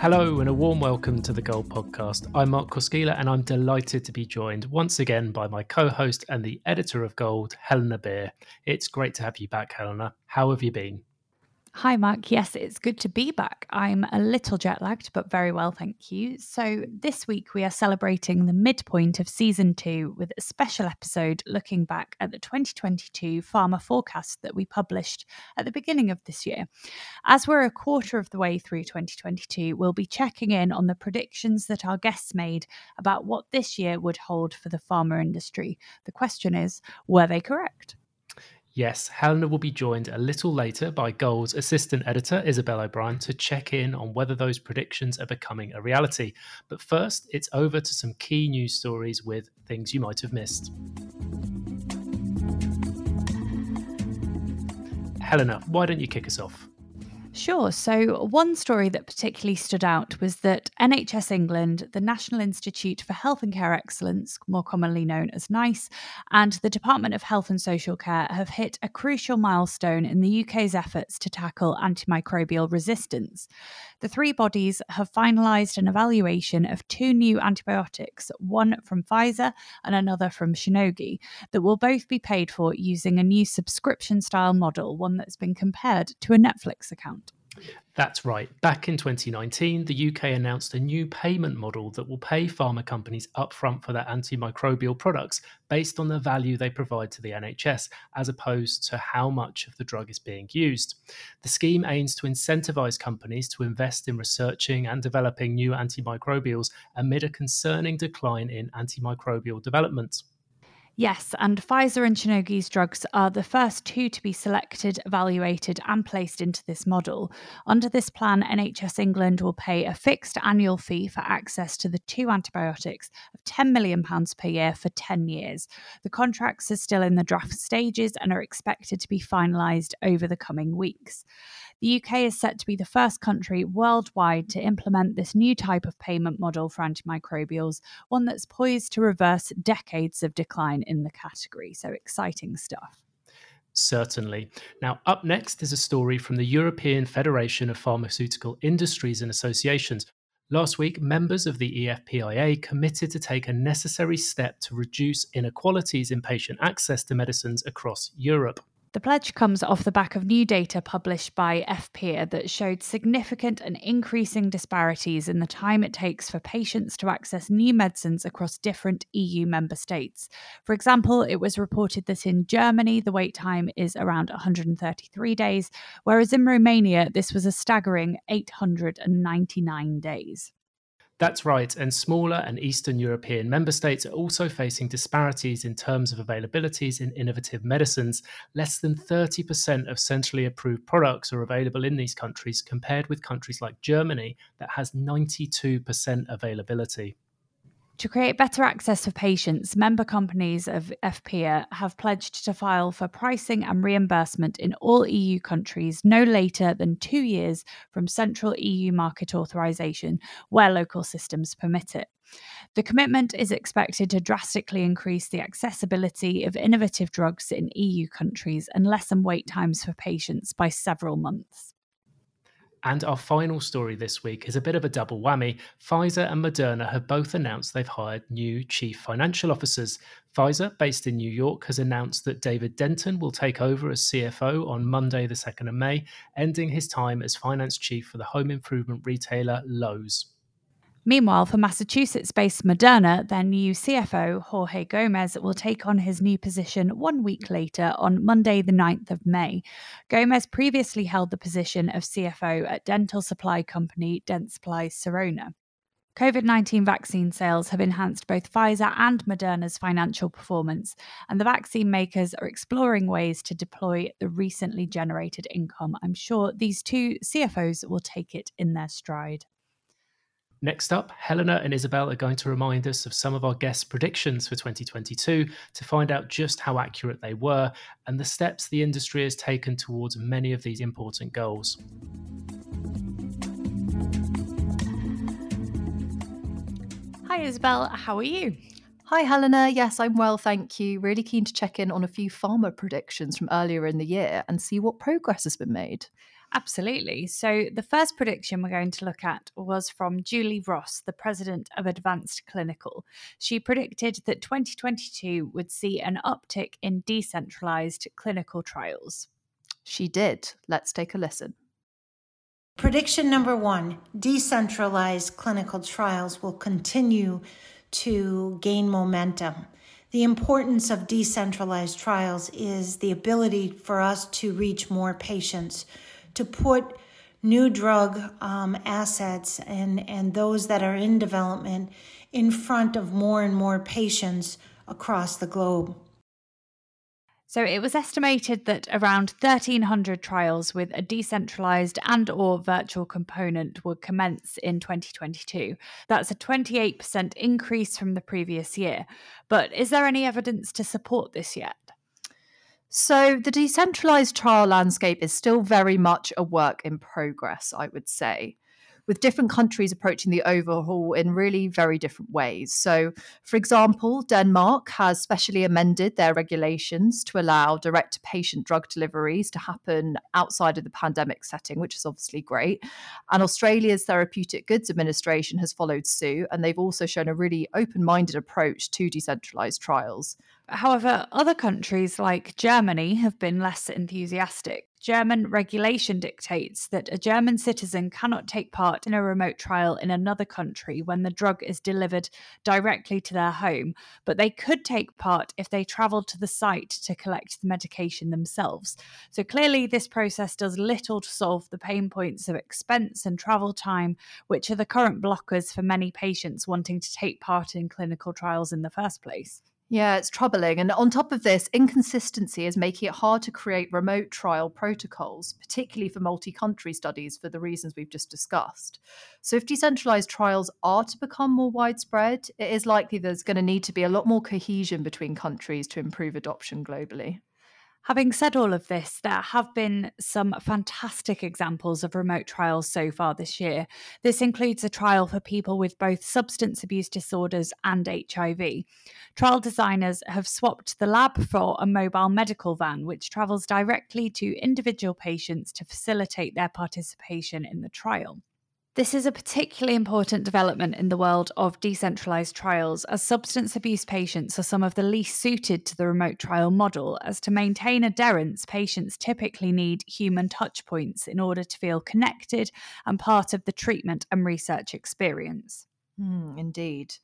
Hello and a warm welcome to the Gold Podcast. I'm Marc Koskila and I'm delighted to be joined once again by my co host and the editor of Gold, Helena Beer. It's great to have you back, Helena. How have you been? Hi, Marc. Yes, it's good to be back. I'm a little jet lagged, but very well, thank you. So, this week we are celebrating the midpoint of season two with a special episode looking back at the 2022 pharma forecast that we published at the beginning of this year. As we're a quarter of the way through 2022, we'll be checking in on the predictions that our guests made about what this year would hold for the pharma industry. The question is were they correct? Yes, Helena will be joined a little later by Gold's assistant editor, Isabel O'Brien, to check in on whether those predictions are becoming a reality. But first, it's over to some key news stories with things you might have missed. Helena, why don't you kick us off? Sure. So, one story that particularly stood out was that NHS England, the National Institute for Health and Care Excellence, more commonly known as NICE, and the Department of Health and Social Care have hit a crucial milestone in the UK's efforts to tackle antimicrobial resistance. The three bodies have finalised an evaluation of two new antibiotics, one from Pfizer and another from Shionogi, that will both be paid for using a new subscription style model, one that's been compared to a Netflix account. That's right. Back in 2019, the UK announced a new payment model that will pay pharma companies upfront for their antimicrobial products based on the value they provide to the NHS, as opposed to how much of the drug is being used. The scheme aims to incentivize companies to invest in researching and developing new antimicrobials amid a concerning decline in antimicrobial development. Yes, and Pfizer and Shionogi's drugs are the first two to be selected, evaluated, and placed into this model. Under this plan, NHS England will pay a fixed annual fee for access to the two antibiotics of £10 million per year for 10 years. The contracts are still in the draft stages and are expected to be finalised over the coming weeks. The UK is set to be the first country worldwide to implement this new type of payment model for antimicrobials, one that's poised to reverse decades of decline in the category. So exciting stuff. Certainly. Now, up next is a story from the European Federation of Pharmaceutical Industries and Associations. Last week, members of the EFPIA committed to take a necessary step to reduce inequalities in patient access to medicines across Europe. The pledge comes off the back of new data published by EFPIA that showed significant and increasing disparities in the time it takes for patients to access new medicines across different EU member states. For example, it was reported that in Germany, the wait time is around 133 days, whereas in Romania, this was a staggering 899 days. That's right, and smaller and Eastern European member states are also facing disparities in terms of availabilities in innovative medicines. Less than 30% of centrally approved products are available in these countries, compared with countries like Germany that has 92% availability. To create better access for patients, member companies of EFPIA have pledged to file for pricing and reimbursement in all EU countries no later than two years from central EU market authorisation, where local systems permit it. The commitment is expected to drastically increase the accessibility of innovative drugs in EU countries and lessen wait times for patients by several months. And our final story this week is a bit of a double whammy. Pfizer and Moderna have both announced they've hired new chief financial officers. Pfizer, based in New York, has announced that David Denton will take over as CFO on Monday, the 2nd of May, ending his time as finance chief for the home improvement retailer Lowe's. Meanwhile, for Massachusetts based Moderna, their new CFO, Jorge Gomez, will take on his new position one week later on Monday, the 9th of May. Gomez previously held the position of CFO at dental supply company Dent Dentsply Sirona. COVID 19 vaccine sales have enhanced both Pfizer and Moderna's financial performance, and the vaccine makers are exploring ways to deploy the recently generated income. I'm sure these two CFOs will take it in their stride. Next up, Helena and Isabel are going to remind us of some of our guests' predictions for 2022 to find out just how accurate they were and the steps the industry has taken towards many of these important goals. Hi, Isabel. How are you? Hi, Helena. Yes, I'm well, thank you. Really keen to check in on a few pharma predictions from earlier in the year and see what progress has been made. Absolutely. So, the first prediction we're going to look at was from Julie Ross, the president of Advanced Clinical. She predicted that 2022 would see an uptick in decentralized clinical trials. She did. Let's take a listen. Prediction number one decentralized clinical trials will continue to gain momentum. The importance of decentralized trials is the ability for us to reach more patients to put new drug um, assets and, and those that are in development in front of more and more patients across the globe. So it was estimated that around 1300 trials with a decentralized and or virtual component would commence in 2022. That's a 28% increase from the previous year. But is there any evidence to support this yet? So, the decentralized trial landscape is still very much a work in progress, I would say, with different countries approaching the overhaul in really very different ways. So, for example, Denmark has specially amended their regulations to allow direct to patient drug deliveries to happen outside of the pandemic setting, which is obviously great. And Australia's Therapeutic Goods Administration has followed suit, and they've also shown a really open minded approach to decentralized trials. However, other countries like Germany have been less enthusiastic. German regulation dictates that a German citizen cannot take part in a remote trial in another country when the drug is delivered directly to their home, but they could take part if they travel to the site to collect the medication themselves. So clearly, this process does little to solve the pain points of expense and travel time, which are the current blockers for many patients wanting to take part in clinical trials in the first place. Yeah, it's troubling. And on top of this, inconsistency is making it hard to create remote trial protocols, particularly for multi country studies for the reasons we've just discussed. So, if decentralized trials are to become more widespread, it is likely there's going to need to be a lot more cohesion between countries to improve adoption globally. Having said all of this, there have been some fantastic examples of remote trials so far this year. This includes a trial for people with both substance abuse disorders and HIV. Trial designers have swapped the lab for a mobile medical van, which travels directly to individual patients to facilitate their participation in the trial. This is a particularly important development in the world of decentralized trials, as substance abuse patients are some of the least suited to the remote trial model, as to maintain adherence, patients typically need human touch points in order to feel connected and part of the treatment and research experience. Mm, indeed.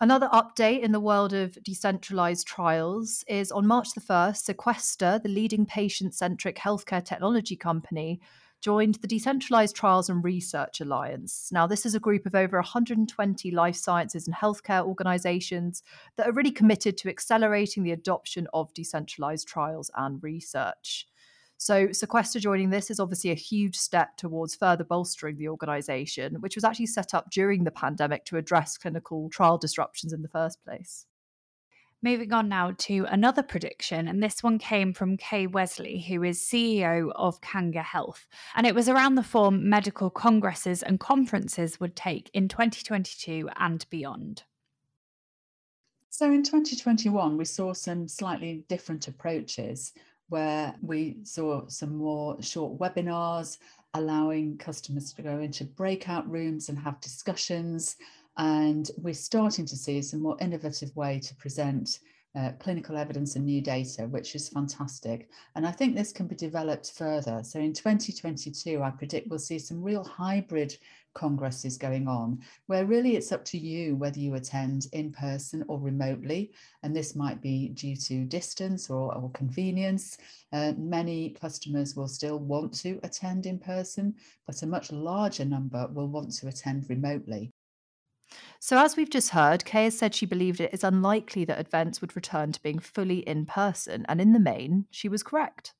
Another update in the world of decentralized trials is on March the 1st, Sequester, the leading patient centric healthcare technology company, joined the Decentralized Trials and Research Alliance. Now, this is a group of over 120 life sciences and healthcare organizations that are really committed to accelerating the adoption of decentralized trials and research. So, Sequester joining this is obviously a huge step towards further bolstering the organization, which was actually set up during the pandemic to address clinical trial disruptions in the first place. Moving on now to another prediction, and this one came from Kay Wesley, who is CEO of Kanga Health. And it was around the form medical congresses and conferences would take in 2022 and beyond. So in 2021, we saw some slightly different approaches where we saw some more short webinars, allowing customers to go into breakout rooms and have discussions and we're starting to see some more innovative way to present uh, clinical evidence and new data, which is fantastic. And I think this can be developed further. So in 2022, I predict we'll see some real hybrid congresses going on, where really it's up to you whether you attend in person or remotely. And this might be due to distance or, or convenience. Uh, many customers will still want to attend in person, but a much larger number will want to attend remotely. So, as we've just heard, Kay has said she believed it is unlikely that events would return to being fully in person, and in the main, she was correct.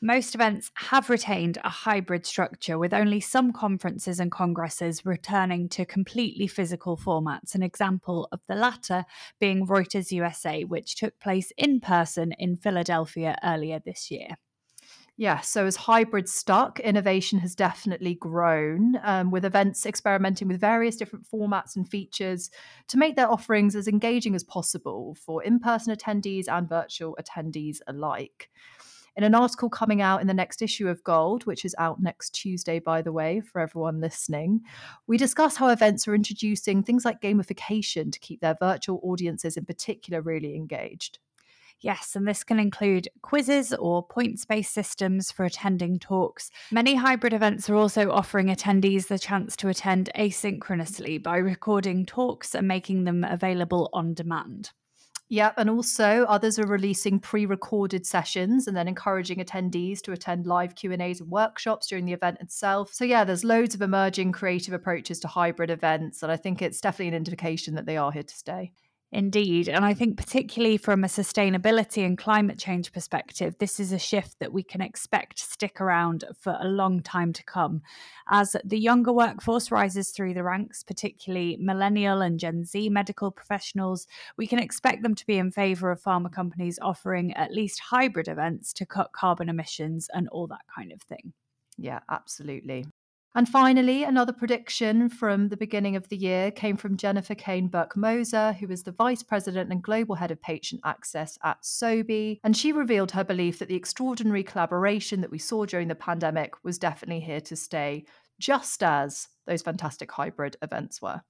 Most events have retained a hybrid structure, with only some conferences and congresses returning to completely physical formats. An example of the latter being Reuters USA, which took place in person in Philadelphia earlier this year. Yeah, so as hybrid stuck, innovation has definitely grown, um, with events experimenting with various different formats and features to make their offerings as engaging as possible for in person attendees and virtual attendees alike. In an article coming out in the next issue of Gold, which is out next Tuesday, by the way, for everyone listening, we discuss how events are introducing things like gamification to keep their virtual audiences in particular really engaged. Yes, and this can include quizzes or points based systems for attending talks. Many hybrid events are also offering attendees the chance to attend asynchronously by recording talks and making them available on demand. Yep, and also others are releasing pre-recorded sessions and then encouraging attendees to attend live Q&As and workshops during the event itself. So yeah, there's loads of emerging creative approaches to hybrid events and I think it's definitely an indication that they are here to stay. Indeed. And I think, particularly from a sustainability and climate change perspective, this is a shift that we can expect to stick around for a long time to come. As the younger workforce rises through the ranks, particularly millennial and Gen Z medical professionals, we can expect them to be in favour of pharma companies offering at least hybrid events to cut carbon emissions and all that kind of thing. Yeah, absolutely. And finally, another prediction from the beginning of the year came from Jennifer Cain Birkmose, who is the Vice President and Global Head of Patient Access at Sobi. And she revealed her belief that the extraordinary collaboration that we saw during the pandemic was definitely here to stay, just as those fantastic hybrid events were.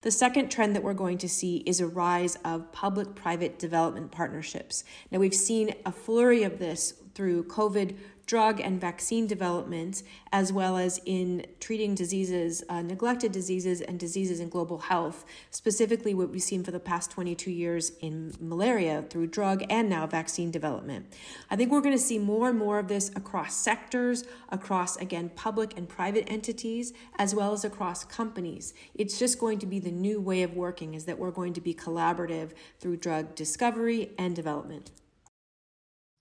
The second trend that we're going to see is a rise of public private development partnerships. Now, we've seen a flurry of this through COVID drug and vaccine development, as well as in treating diseases, uh, neglected diseases, and diseases in global health, specifically what we've seen for the past 22 years in malaria through drug and now vaccine development. I think we're going to see more and more of this across sectors, across, again, public and private entities, as well as across companies. It's just going to be the new way of working, is that we're going to be collaborative through drug discovery and development.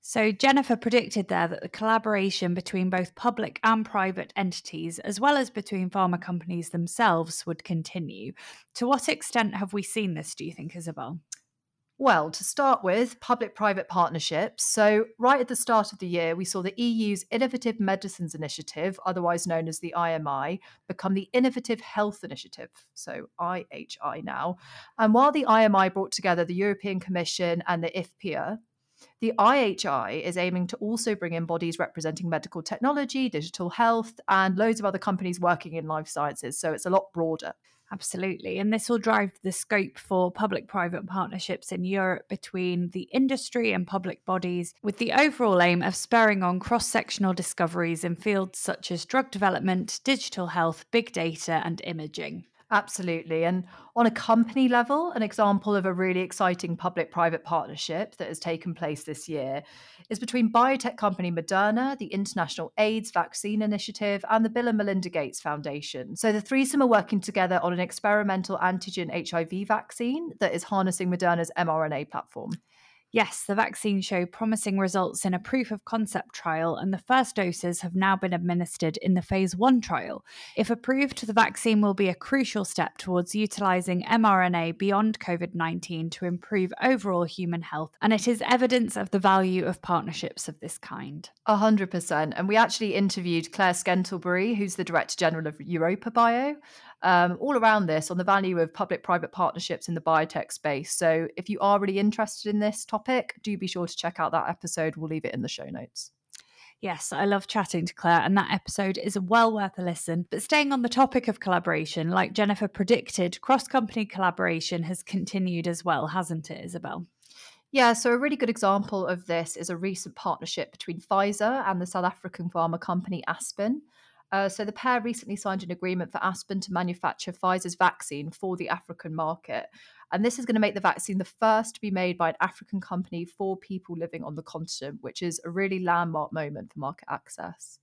So, Jennifer predicted there that the collaboration between both public and private entities, as well as between pharma companies themselves, would continue. To what extent have we seen this, do you think, Isabel? Well, to start with, public private partnerships. So, right at the start of the year, we saw the EU's Innovative Medicines Initiative, otherwise known as the IMI, become the Innovative Health Initiative, so IHI now. And while the IMI brought together the European Commission and the EFPIA, the IHI is aiming to also bring in bodies representing medical technology, digital health, and loads of other companies working in life sciences. So it's a lot broader. Absolutely. And this will drive the scope for public private partnerships in Europe between the industry and public bodies, with the overall aim of spurring on cross sectional discoveries in fields such as drug development, digital health, big data, and imaging. Absolutely. And on a company level, an example of a really exciting public private partnership that has taken place this year is between biotech company Moderna, the International AIDS Vaccine Initiative, and the Bill and Melinda Gates Foundation. So the threesome are working together on an experimental antigen HIV vaccine that is harnessing Moderna's mRNA platform. Yes, the vaccine showed promising results in a proof of concept trial, and the first doses have now been administered in the phase one trial. If approved, the vaccine will be a crucial step towards utilizing mRNA beyond COVID 19 to improve overall human health, and it is evidence of the value of partnerships of this kind. A hundred percent. And we actually interviewed Claire Skentelbery, who's the Director General of EuropaBio, um, all around this on the value of public private partnerships in the biotech space. So if you are really interested in this topic, do be sure to check out that episode. We'll leave it in the show notes. Yes, I love chatting to Claire, and that episode is well worth a listen. But staying on the topic of collaboration, like Jennifer predicted, cross company collaboration has continued as well, hasn't it, Isabel? Yeah, so a really good example of this is a recent partnership between Pfizer and the South African pharma company Aspen. Uh, so the pair recently signed an agreement for Aspen to manufacture Pfizer's vaccine for the African market. And this is going to make the vaccine the first to be made by an African company for people living on the continent, which is a really landmark moment for market access.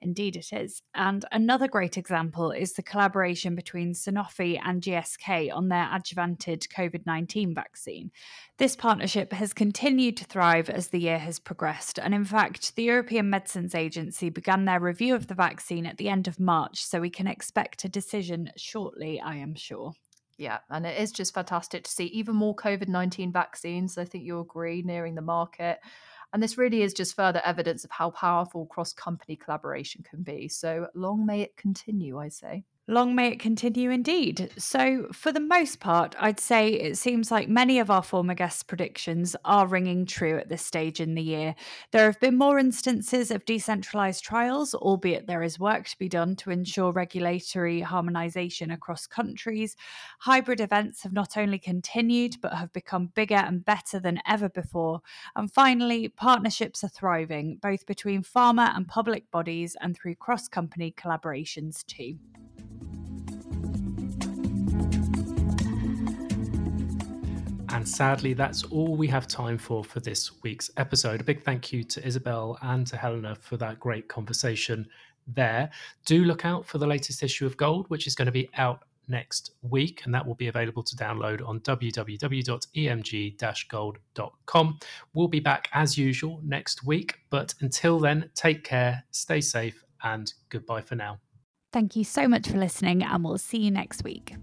Indeed, it is. And another great example is the collaboration between Sanofi and GSK on their adjuvanted COVID 19 vaccine. This partnership has continued to thrive as the year has progressed. And in fact, the European Medicines Agency began their review of the vaccine at the end of March, so we can expect a decision shortly, I am sure. Yeah, and it is just fantastic to see even more COVID 19 vaccines. I think you'll agree, nearing the market. And this really is just further evidence of how powerful cross company collaboration can be. So long may it continue, I say. Long may it continue indeed. So, for the most part, I'd say it seems like many of our former guests' predictions are ringing true at this stage in the year. There have been more instances of decentralised trials, albeit there is work to be done to ensure regulatory harmonisation across countries. Hybrid events have not only continued, but have become bigger and better than ever before. And finally, partnerships are thriving, both between pharma and public bodies and through cross company collaborations too. And sadly, that's all we have time for for this week's episode. A big thank you to Isabel and to Helena for that great conversation there. Do look out for the latest issue of Gold, which is going to be out next week, and that will be available to download on www.emg gold.com. We'll be back as usual next week, but until then, take care, stay safe, and goodbye for now. Thank you so much for listening, and we'll see you next week.